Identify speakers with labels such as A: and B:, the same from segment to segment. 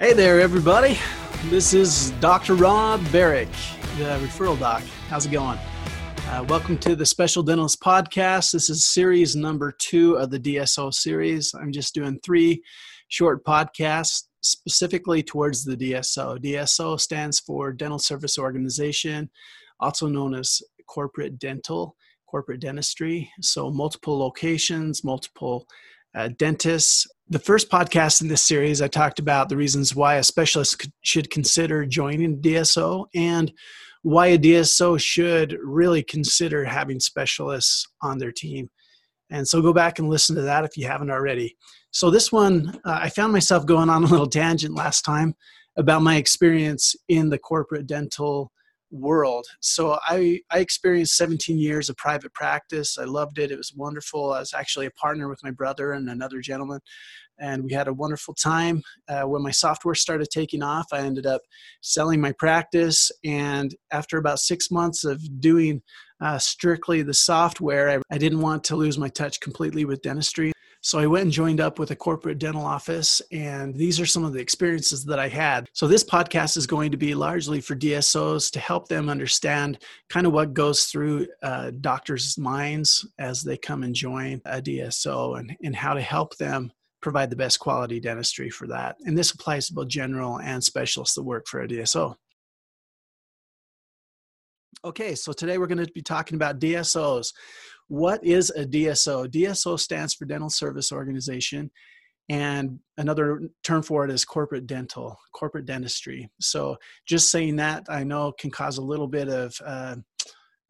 A: Hey there, everybody. This is Dr. Rob Barrick, the referral doc. How's it going? Uh, welcome to the Special Dentalist Podcast. This is series number two of the DSO series. I'm just doing three short podcasts specifically towards the DSO. DSO stands for Dental Service Organization, also known as corporate dental, corporate dentistry. So, multiple locations, multiple uh, dentists. The first podcast in this series, I talked about the reasons why a specialist should consider joining DSO and why a DSO should really consider having specialists on their team. And so go back and listen to that if you haven't already. So, this one, uh, I found myself going on a little tangent last time about my experience in the corporate dental world. So I, I experienced 17 years of private practice. I loved it. It was wonderful. I was actually a partner with my brother and another gentleman, and we had a wonderful time. Uh, when my software started taking off, I ended up selling my practice. And after about six months of doing uh, strictly the software, I, I didn't want to lose my touch completely with dentistry. So I went and joined up with a corporate dental office, and these are some of the experiences that I had. So this podcast is going to be largely for DSOs to help them understand kind of what goes through uh, doctors' minds as they come and join a DSO and, and how to help them provide the best quality dentistry for that. And this applies to both general and specialists that work for a DSO. Okay, so today we're going to be talking about DSOs. What is a DSO? DSO stands for Dental Service Organization, and another term for it is corporate dental, corporate dentistry. So just saying that I know can cause a little bit of uh,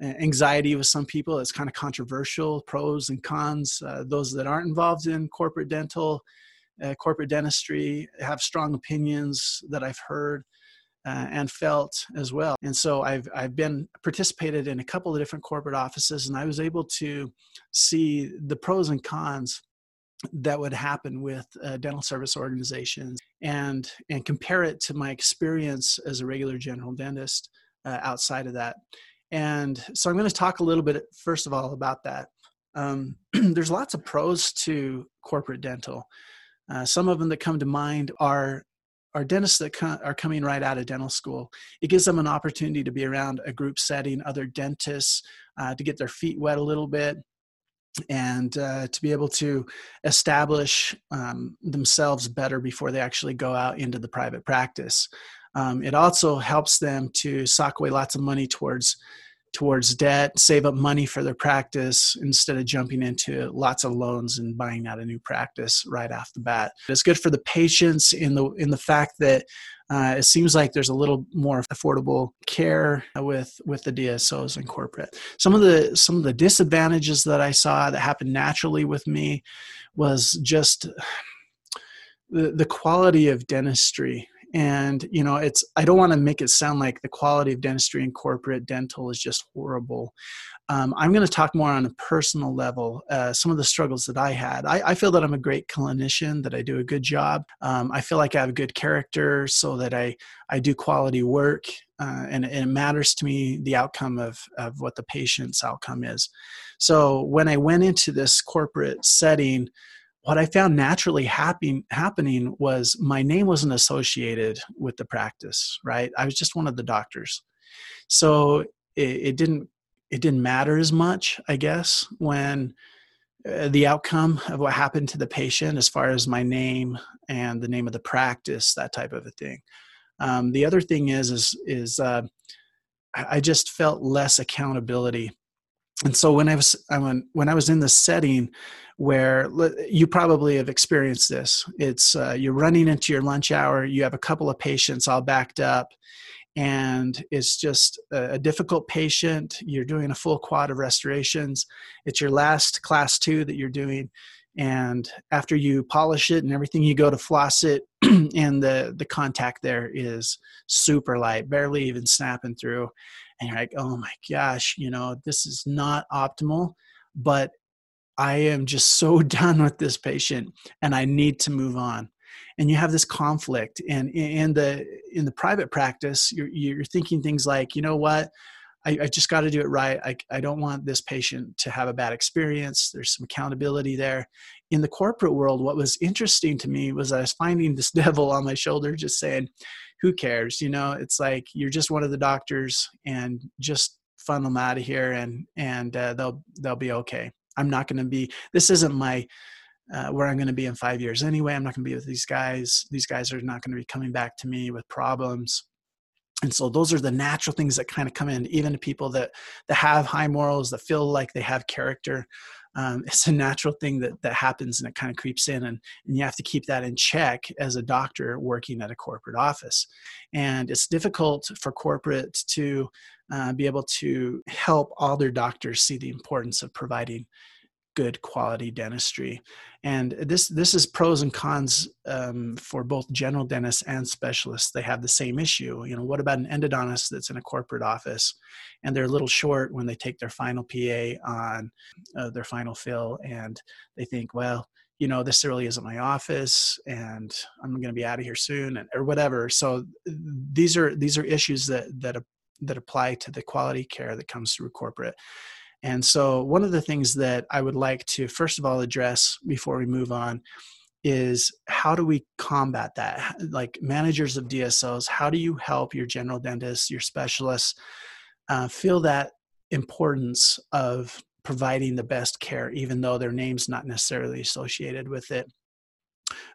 A: anxiety with some people. It's kind of controversial, pros and cons. Uh, those that aren't involved in corporate dental, uh, corporate dentistry have strong opinions that I've heard uh, and felt as well. And so I've I've been participated in a couple of different corporate offices, and I was able to see the pros and cons that would happen with uh, dental service organizations and and compare it to my experience as a regular general dentist uh, outside of that. And so i'm going to talk a little bit first of all about that. Um, there's lots of pros to corporate dental. Uh, some of them that come to mind are are dentists that are coming right out of dental school. It gives them an opportunity to be around a group setting, other dentists, uh, to get their feet wet a little bit, and uh, to be able to establish um, themselves better before they actually go out into the private practice. Um, it also helps them to sock away lots of money towards towards debt, save up money for their practice instead of jumping into lots of loans and buying out a new practice right off the bat. It's good for the patients in the in the fact that uh, it seems like there's a little more affordable care with with the DSOs and corporate. Some of the some of the disadvantages that I saw that happened naturally with me was just the, the quality of dentistry and you know it's i don't want to make it sound like the quality of dentistry in corporate dental is just horrible. Um, i'm going to talk more on a personal level uh, some of the struggles that i had. I, I, feel that i'm a great clinician that i do a good job. Um, i feel like i have good character so that i i do quality work uh, and, and, it matters to me the outcome of, of what the patient's outcome is. So when i went into this corporate setting what I found naturally happen, happening was my name wasn't associated with the practice, right? I was just one of the doctors. So it, it didn't it didn't matter as much, I guess, when uh, the outcome of what happened to the patient as far as my name and the name of the practice, that type of a thing. Um, the other thing is is is uh, I just felt less accountability and so when I was when I was in the setting where you probably have experienced this, it's uh, you're running into your lunch hour, you have a couple of patients all backed up, and it's just a, difficult patient. You're doing a full quad of restorations. It's your last class two that you're doing, and after you polish it and everything, you go to floss it, and the the contact there is super light, barely even snapping through and you're like, oh my gosh, you know, this is not optimal, but I am just so done with this patient and I need to move on. And you have this conflict. And in the in the private practice, you're you're thinking things like, you know what? I, I just got to do it right. I, I don't want this patient to have a bad experience. There's some accountability there. in the corporate world, what was interesting to me was I was finding this devil on my shoulder just saying, who cares? You know, it's like you're just one of the doctors and just funnel them out of here and, and uh, they'll, they'll be okay. I'm not going to be, this isn't my, uh, where I'm going to be in five years anyway. I'm not going to be with these guys. These guys are not going to be coming back to me with problems and so those are the natural things that kind of come in even to people that that have high morals that feel like they have character um, it's a natural thing that that happens and it kind of creeps in and, and you have to keep that in check as a doctor working at a corporate office and it's difficult for corporate to uh, be able to help all their doctors see the importance of providing good quality dentistry. And this this is pros and cons um, for both general dentists and specialists. They have the same issue you know what about an endodontist that's in a corporate office and they're a little short when they take their final pa on uh, their final fill and they think well you know this really isn't my office and i'm going to be out of here soon and or whatever. So these are these are issues that that that apply to the quality care that comes through corporate and so, one of the things that I would like to first of all address before we move on is how do we combat that? Like managers of DSOs, how do you help your general dentists, your specialists uh, feel that importance of providing the best care, even though their name's not necessarily associated with it?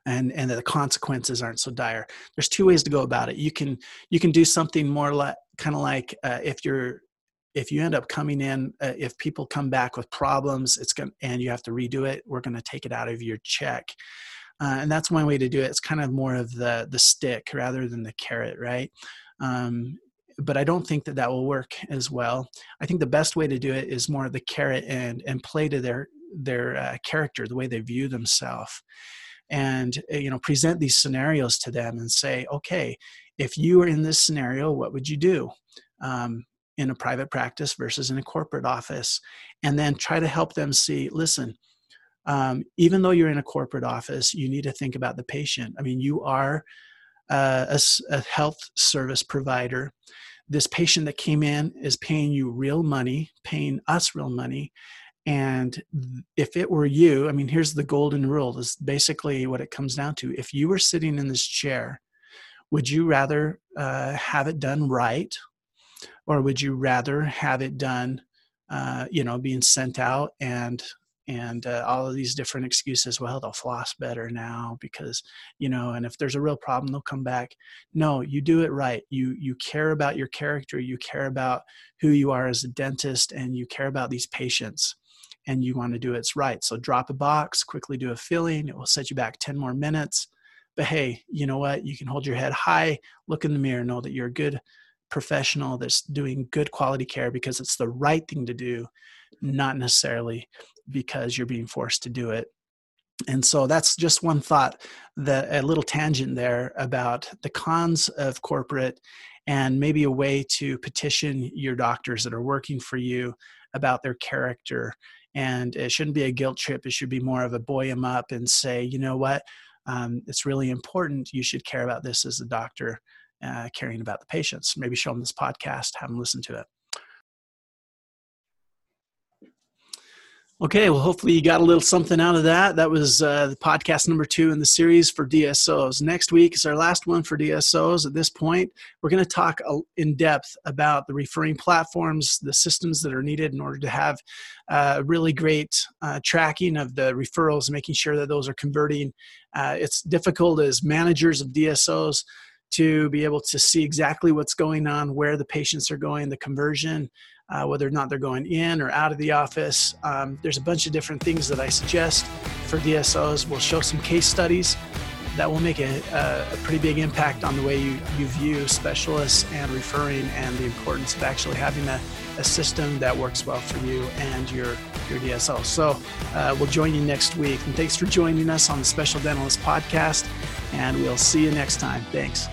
A: And and the consequences aren't so dire. There's two ways to go about it. You can you can do something more like kind of like uh, if you're if you end up coming in uh, if people come back with problems it's going and you have to redo it we're going to take it out of your check. Uh, and that's one way to do it. It's kind of more of the the stick rather than the carrot right? Um, but i don't think that that will work as well. I think the best way to do it is more of the carrot and and play to their their uh, character the way they view themselves and uh, you know present these scenarios to them and say okay if you were in this scenario what would you do um, in a private practice versus in a corporate office? And then try to help them see listen um, even though you're in a corporate office you need to think about the patient. I mean you are uh, a, a health service provider. This patient that came in is paying you real money paying us real money and if it were you i mean here's the golden rule this is basically what it comes down to. If you were sitting in this chair would you rather uh, have it done right? Or would you rather have it done uh, you know being sent out and and uh, all of these different excuses well they'll floss better now because you know and if there's a real problem they'll come back. No you do it right. You you care about your character. You care about who you are as a dentist and you care about these patients and you want to do it right. So drop a box quickly do a filling it will set you back 10 more minutes. But hey you know what? You can hold your head high look in the mirror know that you're a good professional that's doing good quality care because it's the right thing to do, not necessarily because you're being forced to do it. And so that's just one thought, that a little tangent there about the cons of corporate and maybe a way to petition your doctors that are working for you about their character. And it shouldn't be a guilt trip. It should be more of a buoy them up and say, you know what, um, it's really important. You should care about this as a doctor uh, caring about the patients. Maybe show them this podcast, have them listen to it. Okay, well, hopefully you got a little something out of that. That was uh, the podcast number two in the series for DSOs. Next week is our last one for DSOs. At this point, we're going to talk in depth about the referring platforms, the systems that are needed in order to have uh, really great uh, tracking of the referrals, making sure that those are converting. Uh, it's difficult as managers of DSOs to be able to see exactly what's going on, where the patients are going, the conversion, uh, whether or not they're going in or out of the office. Um, there's a bunch of different things that I suggest for DSOs. We'll show some case studies that will make a, a, pretty big impact on the way you, you view specialists and referring and the importance of actually having a, a system that works well for you and your, your DSO. So uh, we'll join you next week. And thanks for joining us on the Special Dentalist Podcast. And we'll see you next time. Thanks.